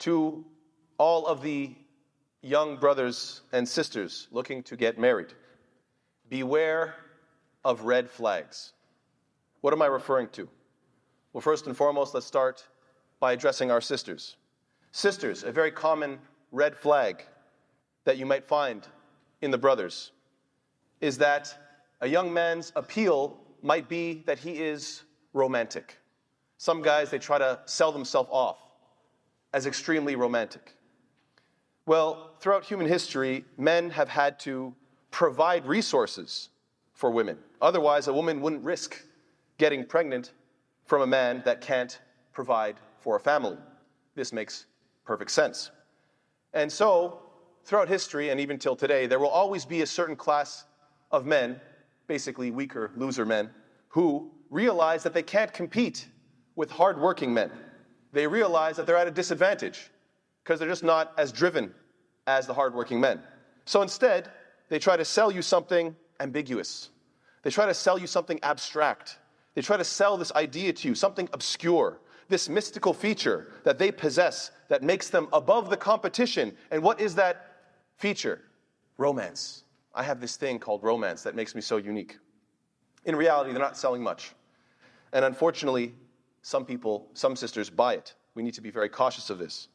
to all of the young brothers and sisters looking to get married beware of red flags. What am I referring to? Well, first and foremost, let's start by addressing our sisters. Sisters, a very common red flag that you might find in the brothers is that a young man's appeal might be that he is romantic. Some guys, they try to sell themselves off as extremely romantic. Well, throughout human history, men have had to provide resources for women. Otherwise, a woman wouldn't risk getting pregnant from a man that can't provide for a family. This makes perfect sense. And so, throughout history and even till today, there will always be a certain class of men, basically weaker, loser men, who realize that they can't compete with hardworking men. They realize that they're at a disadvantage because they're just not as driven as the hardworking men. So instead, they try to sell you something ambiguous. They try to sell you something abstract. They try to sell this idea to you, something obscure, this mystical feature that they possess that makes them above the competition. And what is that feature? Romance. I have this thing called romance that makes me so unique. In reality, they're not selling much. And unfortunately, some people, some sisters buy it. We need to be very cautious of this.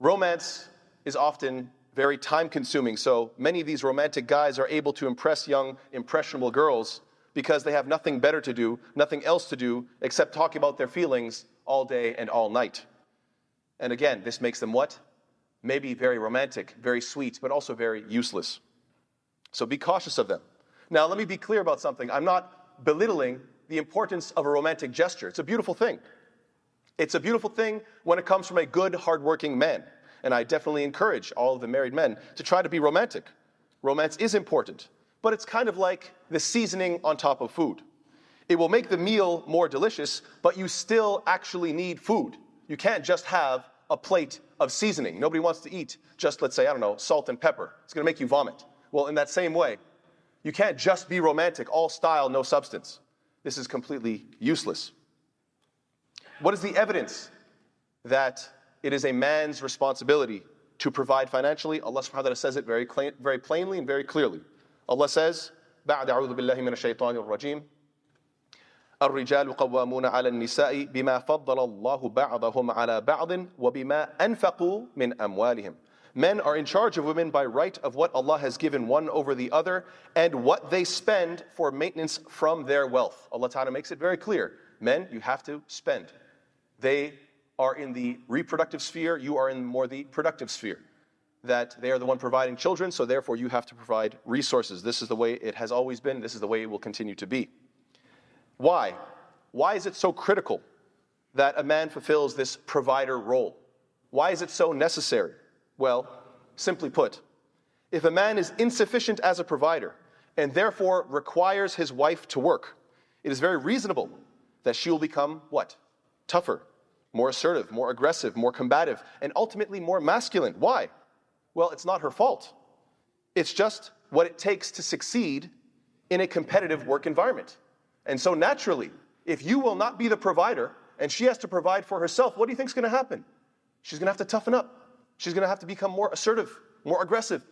Romance is often very time consuming, so many of these romantic guys are able to impress young, impressionable girls because they have nothing better to do, nothing else to do except talk about their feelings all day and all night. And again, this makes them what? Maybe very romantic, very sweet, but also very useless. So be cautious of them. Now, let me be clear about something. I'm not belittling the importance of a romantic gesture. It's a beautiful thing. It's a beautiful thing when it comes from a good, hardworking man. And I definitely encourage all of the married men to try to be romantic. Romance is important but it's kind of like the seasoning on top of food. It will make the meal more delicious, but you still actually need food. You can't just have a plate of seasoning. Nobody wants to eat just, let's say, I don't know, salt and pepper. It's gonna make you vomit. Well, in that same way, you can't just be romantic, all style, no substance This is completely useless. What is the evidence that it is a man's responsibility to provide financially? Allah subhanahu wa ta'ala says it very, very plainly and very clearly. Allah says, بعد أعوذ بالله من الشيطان الرجيم الرجال قوامون على النساء بما فضل الله بعضهم على بعض وبما أنفقوا من أموالهم Men are in charge of women by right of what Allah has given one over the other and what they spend for maintenance from their wealth. Allah Ta'ala makes it very clear. Men, you have to spend. They are in the reproductive sphere, you are in more the productive sphere that they are the one providing children, so therefore you have to provide resources. This is the way it has always been, this is the way it will continue to be. Why? Why is it so critical that a man fulfills this provider role? Why is it so necessary? Well, simply put, if a man is insufficient as a provider and therefore requires his wife to work, it is very reasonable that she will become what? Tougher, more assertive, more aggressive, more combative, and ultimately more masculine. Why? Well, it's not her fault. It's just what it takes to succeed in a competitive work environment. And so, naturally, if you will not be the provider and she has to provide for herself, what do you think is going to happen? She's going to have to toughen up. She's going to have to become more assertive, more aggressive.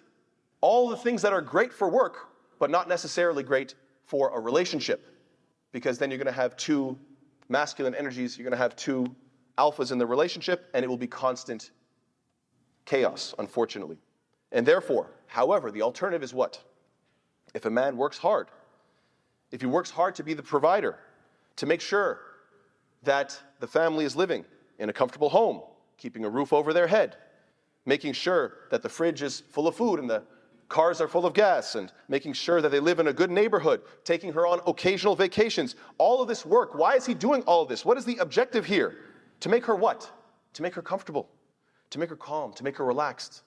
All the things that are great for work, but not necessarily great for a relationship. Because then you're going to have two masculine energies, you're going to have two alphas in the relationship, and it will be constant chaos, unfortunately. And therefore, however, the alternative is what? If a man works hard, if he works hard to be the provider, to make sure that the family is living in a comfortable home, keeping a roof over their head, making sure that the fridge is full of food and the cars are full of gas, and making sure that they live in a good neighborhood, taking her on occasional vacations. All of this work, why is he doing all this? What is the objective here? To make her what? To make her comfortable to make her calm, to make her relaxed.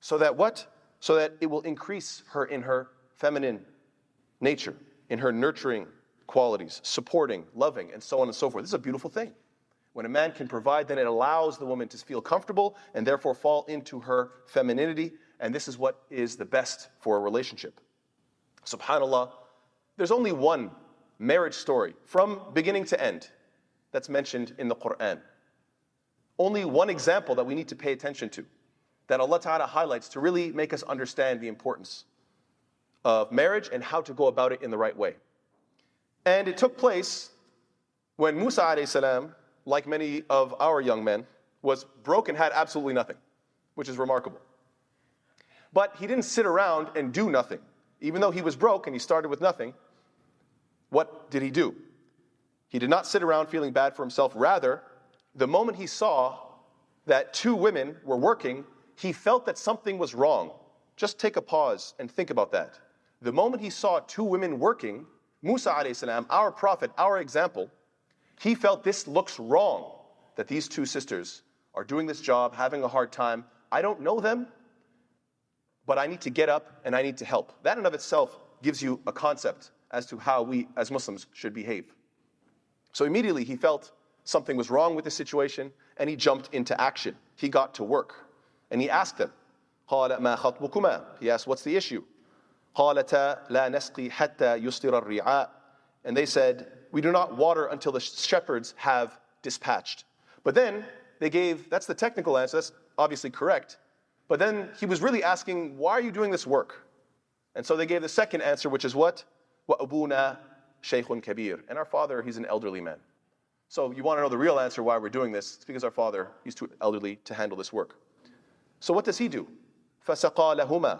So that what? So that it will increase her in her feminine nature, in her nurturing qualities, supporting, loving, and so on and so forth. This is a beautiful thing. When a man can provide, then it allows the woman to feel comfortable and therefore fall into her femininity. And this is what is the best for a relationship. SubhanAllah, there's only one marriage story from beginning to end that's mentioned in the Quran. only one example that we need to pay attention to, that Allah Ta'ala highlights to really make us understand the importance of marriage and how to go about it in the right way. And it took place when Musa salam, like many of our young men, was broke and had absolutely nothing, which is remarkable. But he didn't sit around and do nothing. Even though he was broke and he started with nothing, what did he do? He did not sit around feeling bad for himself. Rather, the moment he saw that two women were working, he felt that something was wrong. Just take a pause and think about that. The moment he saw two women working, Musa salam, our prophet, our example, he felt this looks wrong that these two sisters are doing this job, having a hard time. I don't know them, but I need to get up and I need to help. That in of itself gives you a concept as to how we as Muslims should behave. So immediately he felt something was wrong with the situation and he jumped into action. He got to work and he asked them, He asked, What's the issue? And they said, We do not water until the shepherds have dispatched. But then they gave, that's the technical answer, that's obviously correct. But then he was really asking, Why are you doing this work? And so they gave the second answer, which is what? وَأَبُونَا شَيْخٌ kabir. And our father, he's an elderly man. So you want to know the real answer why we're doing this? It's because our father, he's too elderly to handle this work. So what does he do? فَسَقَى لَهُمَا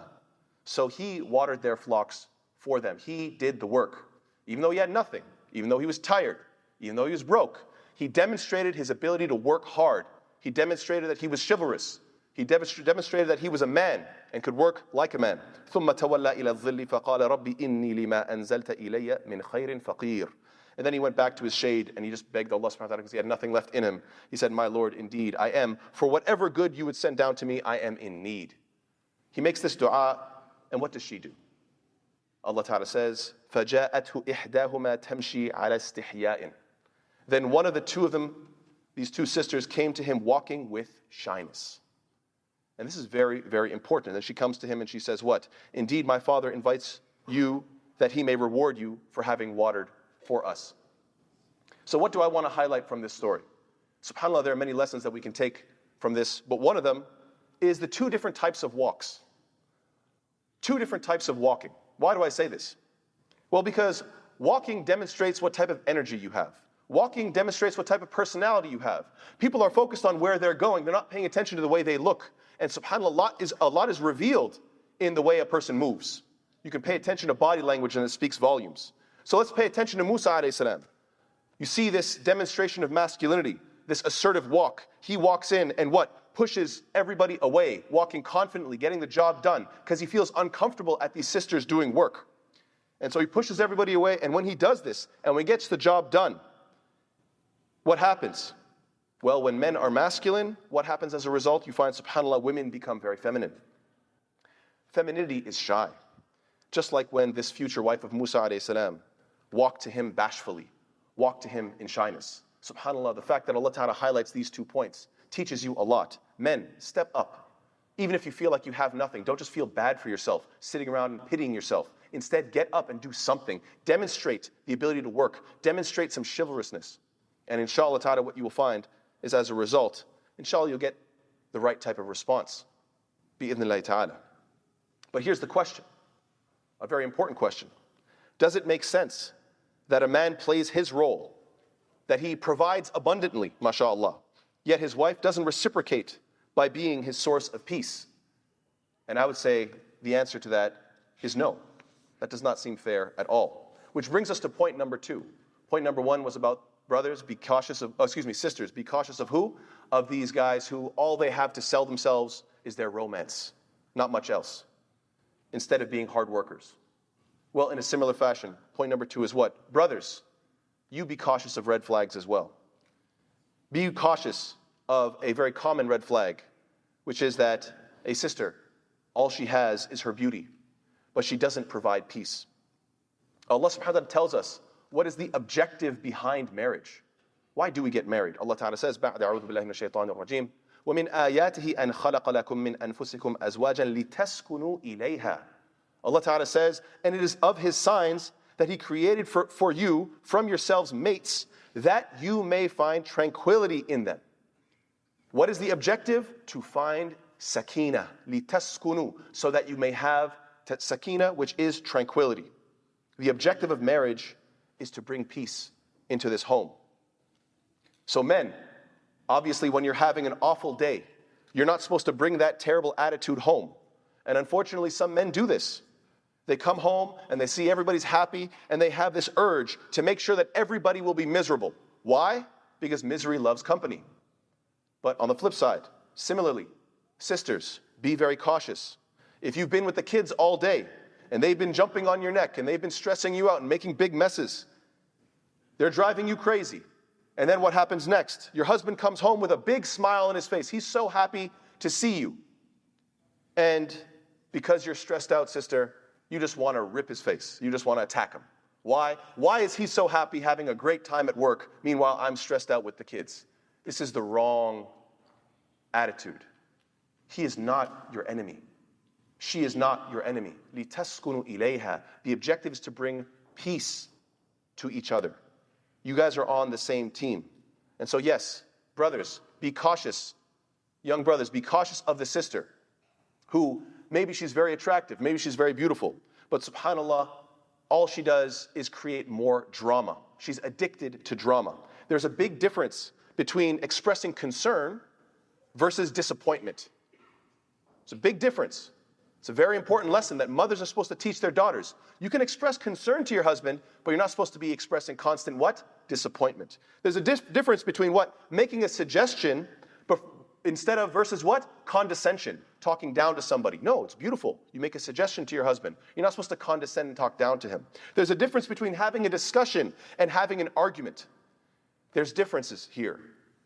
So he watered their flocks for them. He did the work. Even though he had nothing, even though he was tired, even though he was broke, he demonstrated his ability to work hard. He demonstrated that he was chivalrous. He demonstrated that he was a man and could work like a man. ثم تولى إلى الظل فقال ربي إني لما أنزلت إلي من خير فقير. And then he went back to his shade and he just begged Allah subhanahu wa ta'ala because he had nothing left in him. He said, My Lord, indeed, I am, for whatever good you would send down to me, I am in need. He makes this dua, and what does she do? Allah Ta'ala says, فَجَاءَتْهُ إِحْدَاهُمَا تَمْشِي عَلَى اسْتِحْيَاءٍ Then one of the two of them, these two sisters, came to him walking with shyness. And this is very, very important. And then she comes to him and she says, What? Indeed, my father invites you that he may reward you for having watered for us. So, what do I want to highlight from this story? SubhanAllah, there are many lessons that we can take from this, but one of them is the two different types of walks. Two different types of walking. Why do I say this? Well, because walking demonstrates what type of energy you have. Walking demonstrates what type of personality you have. People are focused on where they're going. They're not paying attention to the way they look. And subhanAllah, a lot is, a lot is revealed in the way a person moves. You can pay attention to body language and it speaks volumes. So let's pay attention to Musa alayhi salam. You see this demonstration of masculinity, this assertive walk. He walks in and what? Pushes everybody away, walking confidently, getting the job done, because he feels uncomfortable at these sisters doing work. And so he pushes everybody away, and when he does this, and when he gets the job done, what happens? Well, when men are masculine, what happens as a result? You find, subhanAllah, women become very feminine. Femininity is shy. Just like when this future wife of Musa salam walked to him bashfully, walked to him in shyness. SubhanAllah, the fact that Allah Ta'ala highlights these two points teaches you a lot. Men, step up. Even if you feel like you have nothing, don't just feel bad for yourself, sitting around and pitying yourself. Instead, get up and do something. Demonstrate the ability to work. Demonstrate some chivalrousness. And inshallah ta'ala, what you will find is as a result, inshallah, you'll get the right type of response. Bi'idhnillahi ta'ala. But here's the question a very important question. Does it make sense that a man plays his role, that he provides abundantly, mashallah, yet his wife doesn't reciprocate by being his source of peace? And I would say the answer to that is no. That does not seem fair at all. Which brings us to point number two. Point number one was about brothers, be cautious of, oh, excuse me, sisters, be cautious of who? Of these guys who all they have to sell themselves is their romance, not much else, instead of being hard workers. Well, in a similar fashion, point number two is what? Brothers, you be cautious of red flags as well. Be cautious of a very common red flag, which is that a sister, all she has is her beauty, but she doesn't provide peace. Allah subhanahu wa ta'ala tells us what is the objective behind marriage? Why do we get married? Allah Ta'ala says, بعد أعوذ بالله من الشيطان الرجيم ومن آياته أن خلق لكم من أنفسكم أزواجا لتسكنوا إليها Allah Ta'ala says, and it is of His signs that He created for, for you from yourselves mates that you may find tranquility in them. What is the objective? To find sakina, litaskunu, so that you may have sakina, which is tranquility. The objective of marriage is to bring peace into this home. So, men, obviously, when you're having an awful day, you're not supposed to bring that terrible attitude home. And unfortunately, some men do this. They come home and they see everybody's happy and they have this urge to make sure that everybody will be miserable. Why? Because misery loves company. But on the flip side, similarly, sisters, be very cautious. If you've been with the kids all day and they've been jumping on your neck and they've been stressing you out and making big messes, they're driving you crazy. And then what happens next? Your husband comes home with a big smile on his face. He's so happy to see you. And because you're stressed out, sister, you just want to rip his face. You just want to attack him. Why? Why is he so happy having a great time at work? Meanwhile, I'm stressed out with the kids. This is the wrong attitude. He is not your enemy. She is not your enemy. The objective is to bring peace to each other. You guys are on the same team. And so, yes, brothers, be cautious. Young brothers, be cautious of the sister who maybe she's very attractive, maybe she's very beautiful, but subhanAllah, all she does is create more drama. She's addicted to drama. There's a big difference between expressing concern versus disappointment. It's a big difference. It's a very important lesson that mothers are supposed to teach their daughters. You can express concern to your husband, but you're not supposed to be expressing constant what? Disappointment. There's a dif- difference between what? Making a suggestion instead of versus what? Condescension, talking down to somebody. No, it's beautiful. You make a suggestion to your husband. You're not supposed to condescend and talk down to him. There's a difference between having a discussion and having an argument. There's differences here.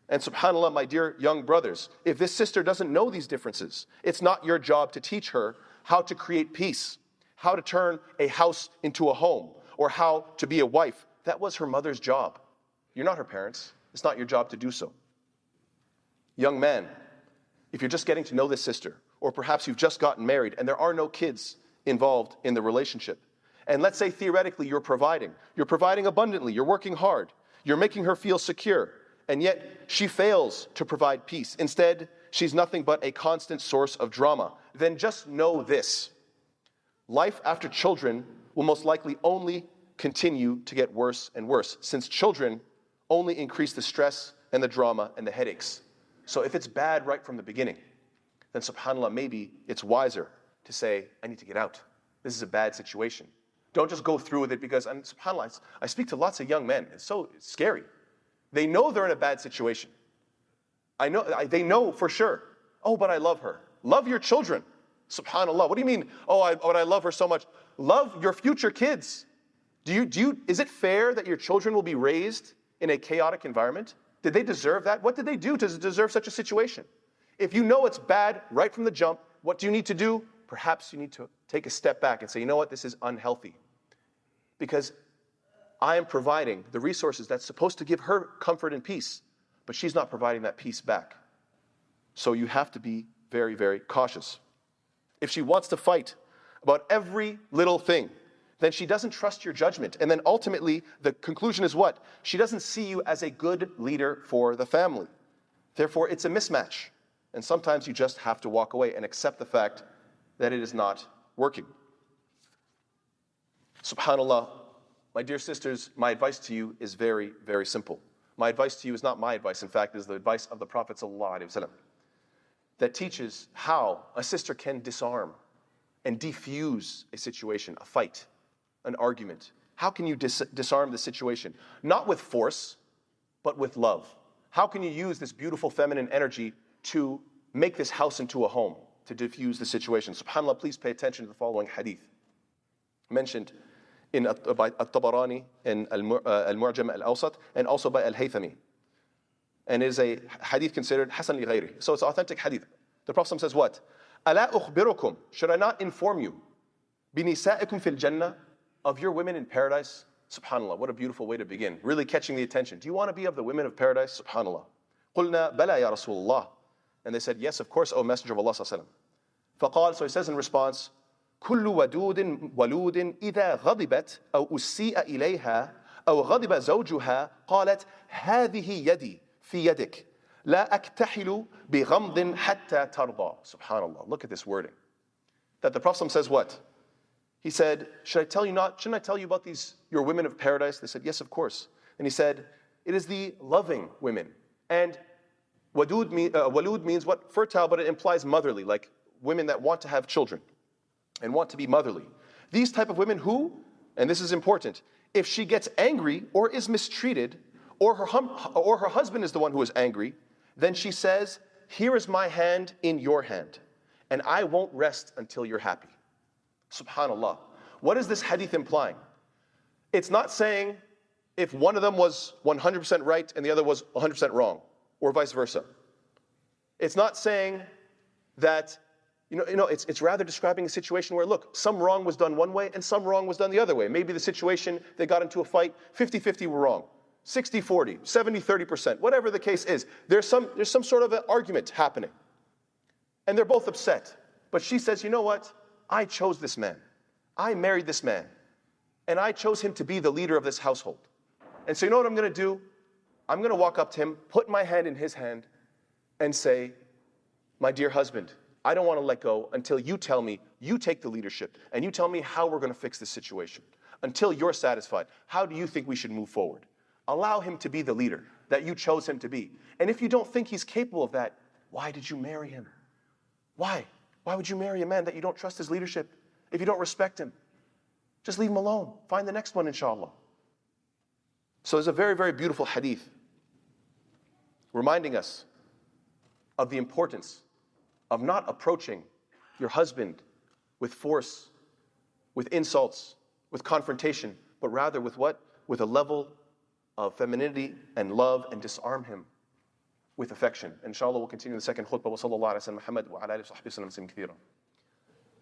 And subhanAllah, my dear young brothers, if this sister doesn't know these differences, it's not your job to teach her how to create peace, how to turn a house into a home, or how to be a wife. That was her mother's job. You're not her parents. It's not your job to do so. Young men, if you're just getting to know this sister, or perhaps you've just gotten married and there are no kids involved in the relationship, and let's say theoretically you're providing, you're providing abundantly, you're working hard, you're making her feel secure, and yet she fails to provide peace. Instead, she's nothing but a constant source of drama. Then just know this life after children will most likely only continue to get worse and worse, since children only increase the stress and the drama and the headaches. So if it's bad right from the beginning, then subhanAllah, maybe it's wiser to say, I need to get out. This is a bad situation. Don't just go through with it because, and subhanAllah, I speak to lots of young men. It's so scary. They know they're in a bad situation. I know, I, they know for sure. Oh, but I love her. Love your children. Subhanallah. What do you mean? Oh, I, but I love her so much. Love your future kids. Do you, do you, is it fair that your children will be raised in a chaotic environment? Did they deserve that? What did they do to deserve such a situation? If you know it's bad right from the jump, what do you need to do? Perhaps you need to take a step back and say, you know what, this is unhealthy. Because I am providing the resources that's supposed to give her comfort and peace, but she's not providing that peace back. So you have to be very, very cautious. If she wants to fight about every little thing, then she doesn't trust your judgment. And then ultimately, the conclusion is what? She doesn't see you as a good leader for the family. Therefore, it's a mismatch. And sometimes you just have to walk away and accept the fact that it is not working. SubhanAllah, my dear sisters, my advice to you is very, very simple. My advice to you is not my advice, in fact, it is the advice of the Prophet that teaches how a sister can disarm and defuse a situation, a fight, an argument? How can you dis- disarm the situation? Not with force, but with love. How can you use this beautiful feminine energy to make this house into a home, to diffuse the situation? SubhanAllah, please pay attention to the following hadith mentioned in by At-Tabarani and uh, Al-Mu'jam Al-Awsat and also by Al-Haythami. And is a hadith considered Hasan li-Ghairi, So it's authentic hadith. The Prophet says what? Ala should I not inform you? Binisa'ikum fil jannah, Of your women in paradise? Subhanallah, what a beautiful way to begin. Really catching the attention. Do you want to be of the women of paradise? Subhanallah. قُلْنَا بَلَا يَا رَسُولَ اللَّهِ And they said, yes, of course, O Messenger of Allah sallallahu فقال, so he says in response, كل ودود ولود إذا غضبت أو أسيء إليها أو غضب زوجها قالت هذه يدي في يدك لا أكتحل بغمض حتى ترضى. Subhanallah. Look at this wording. That the Prophet says what? He said, Should I tell you not? Shouldn't I tell you about these, your women of paradise? They said, Yes, of course. And he said, It is the loving women. And wadud, mean, uh, walud means what? Fertile, but it implies motherly, like women that want to have children and want to be motherly. These type of women who, and this is important, if she gets angry or is mistreated, or her, hum, or her husband is the one who is angry, then she says, Here is my hand in your hand, and I won't rest until you're happy. Subhanallah. What is this hadith implying? It's not saying if one of them was 100% right and the other was 100% wrong, or vice versa. It's not saying that, you know, you know it's, it's rather describing a situation where, look, some wrong was done one way and some wrong was done the other way. Maybe the situation they got into a fight, 50 50 were wrong. 60 40, 70 30%, whatever the case is. There's some, there's some sort of an argument happening. And they're both upset. But she says, you know what? I chose this man. I married this man. And I chose him to be the leader of this household. And so, you know what I'm going to do? I'm going to walk up to him, put my hand in his hand, and say, My dear husband, I don't want to let go until you tell me, you take the leadership, and you tell me how we're going to fix this situation. Until you're satisfied, how do you think we should move forward? Allow him to be the leader that you chose him to be. And if you don't think he's capable of that, why did you marry him? Why? Why would you marry a man that you don't trust his leadership? If you don't respect him, just leave him alone. Find the next one, inshallah. So there's a very, very beautiful hadith reminding us of the importance of not approaching your husband with force, with insults, with confrontation, but rather with what? With a level of femininity and love and disarm him with affection. Inshallah, we'll continue the second khutbah. Wa sallallahu alayhi wa Muhammad wa ala alihi wa sahbihi kathira.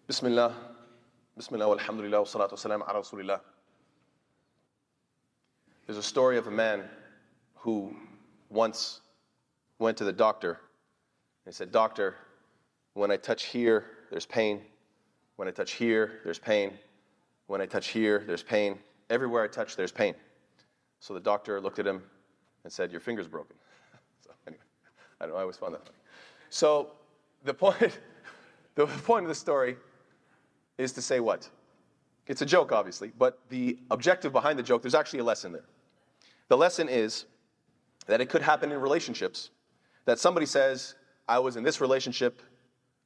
Bismillah. Bismillah walhamdulillah wa salatu wa salam ala rasulillah. There's a story of a man who once went to the doctor and he said, Doctor, when I touch here, there's pain. When I touch here, there's pain. When I touch here, there's pain. Everywhere I touch, there's pain. So the doctor looked at him and said, Your finger's broken. I don't know, I always found that funny. So the point, the point of the story is to say what? It's a joke, obviously, but the objective behind the joke, there's actually a lesson there. The lesson is that it could happen in relationships that somebody says, I was in this relationship,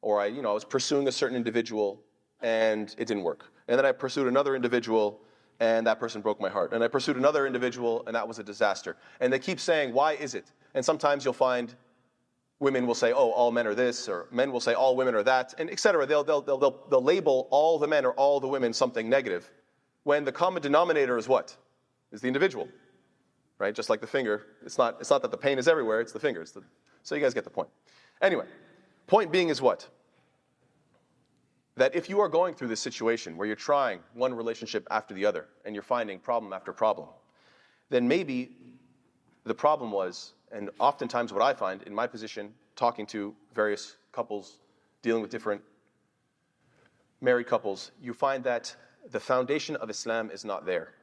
or I, you know, I was pursuing a certain individual and it didn't work. And then I pursued another individual and that person broke my heart. And I pursued another individual, and that was a disaster. And they keep saying, Why is it? And sometimes you'll find women will say, Oh, all men are this, or men will say, All women are that, and etc. They'll, they'll, they'll, they'll, they'll label all the men or all the women something negative, when the common denominator is what? Is the individual. Right? Just like the finger. It's not, it's not that the pain is everywhere, it's the fingers. So you guys get the point. Anyway, point being is what? that if you are going through this situation where you're trying one relationship after the other and you're finding problem after problem, then maybe the problem was, and oftentimes what I find in my position, talking to various couples, dealing with different married couples, you find that the foundation of Islam is not there.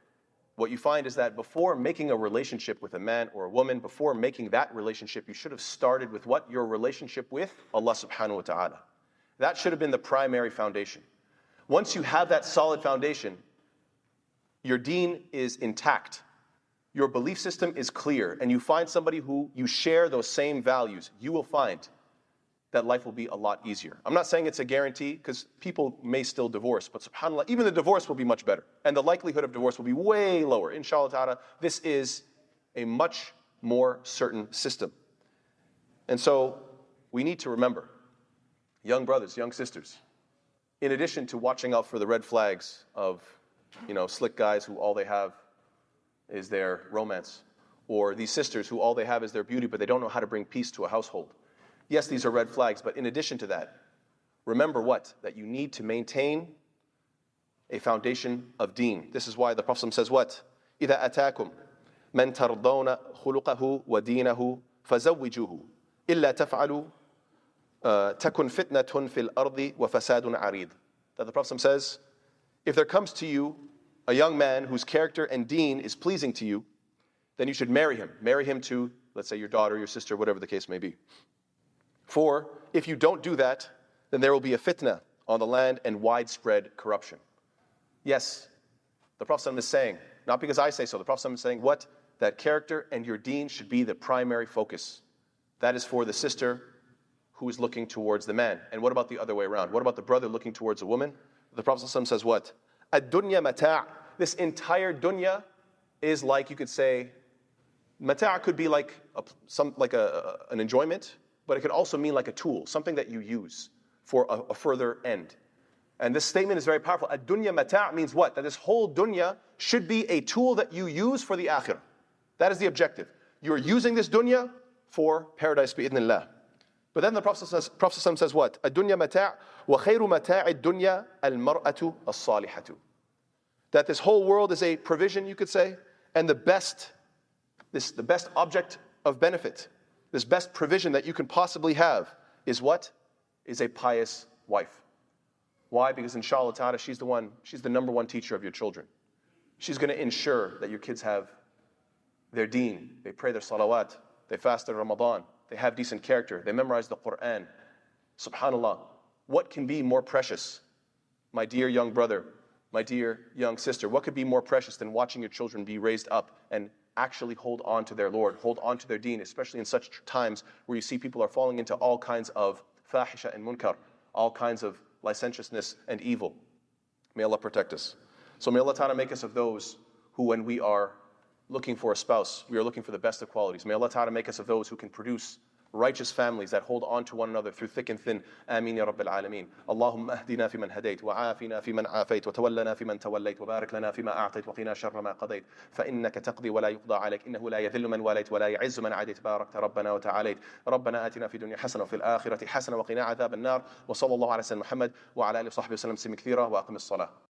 What you find is that before making a relationship with a man or a woman, before making that relationship, you should have started with what? Your relationship with Allah subhanahu wa ta'ala. That should have been the primary foundation. Once you have that solid foundation, your deen is intact. Your belief system is clear, and you find somebody who you share those same values, you will find that life will be a lot easier. I'm not saying it's a guarantee because people may still divorce, but subhanAllah, even the divorce will be much better. And the likelihood of divorce will be way lower. Inshallah ta'ala, this is a much more certain system. And so we need to remember young brothers, young sisters, in addition to watching out for the red flags of, you know, slick guys who all they have is their romance, or these sisters who all they have is their beauty, but they don't know how to bring peace to a household. Yes, these are red flags, but in addition to that, remember what? That you need to maintain a foundation of deen. This is why the Prophet says what? إذا أتاكم من ترضون خلقه ودينه فزوجوه إلا تفعلوا تكن فتنة في الأرض وفساد عريض. That the Prophet says, if there comes to you a young man whose character and deen is pleasing to you, then you should marry him. Marry him to let's say your daughter, your sister, whatever the case may be. For if you don't do that, then there will be a fitna on the land and widespread corruption. Yes, the Prophet is saying, not because I say so, the Prophet is saying what? That character and your deen should be the primary focus. That is for the sister who is looking towards the man. And what about the other way around? What about the brother looking towards a woman? The Prophet says what? Ad-dunya mata' This entire dunya is like, you could say, mata' could be like, a, some, like a, an enjoyment, but it could also mean like a tool, something that you use for a, a further end. And this statement is very powerful. Ad-dunya mata' means what? That this whole dunya should be a tool that you use for the akhirah. That is the objective. You're using this dunya for paradise bi'idhnillah. But then the Prophet says, Prophet says what? Ad-dunya mata' wa khayru mata' ad-dunya al-mar'atu as-salihatu. That this whole world is a provision, you could say, and the best, this, the best object of benefit, this best provision that you can possibly have is what? Is a pious wife. Why? Because inshallah ta'ala, she's the one, she's the number one teacher of your children. She's going to ensure that your kids have their deen, they pray their salawat, they fast in Ramadan, they have decent character, they memorize the Quran. Subhanallah, what can be more precious, my dear young brother, my dear young sister, what could be more precious than watching your children be raised up and actually hold on to their Lord, hold on to their deen, especially in such times where you see people are falling into all kinds of fahisha and munkar, all kinds of licentiousness and evil. May Allah protect us. So may Allah Ta'ala make us of those who, when we are looking for a spouse, we are looking for the best of qualities. May Allah Ta'ala make us of those who can produce righteous families that hold on to one another through thick and thin. Ameen ya Rabbil Alameen. Allahumma ahdina fi man hadayt, wa afina fi man afayt, wa tawallana fi man tawallayt, wa barik lana fi ma a'tayt, wa qina sharra ma qadayt. Fa innaka taqdi wa la yuqda alayk, innahu la yadhillu man walayt, wa la ya'izzu man adayt, barakta Rabbana wa ta'alayt. ربنا آتنا في الدنيا حسنة وفي الآخرة حسنة وقنا عذاب النار وصلى الله على سيدنا محمد وعلى آله وصحبه وسلم سلم كثيرا وأقم الصلاة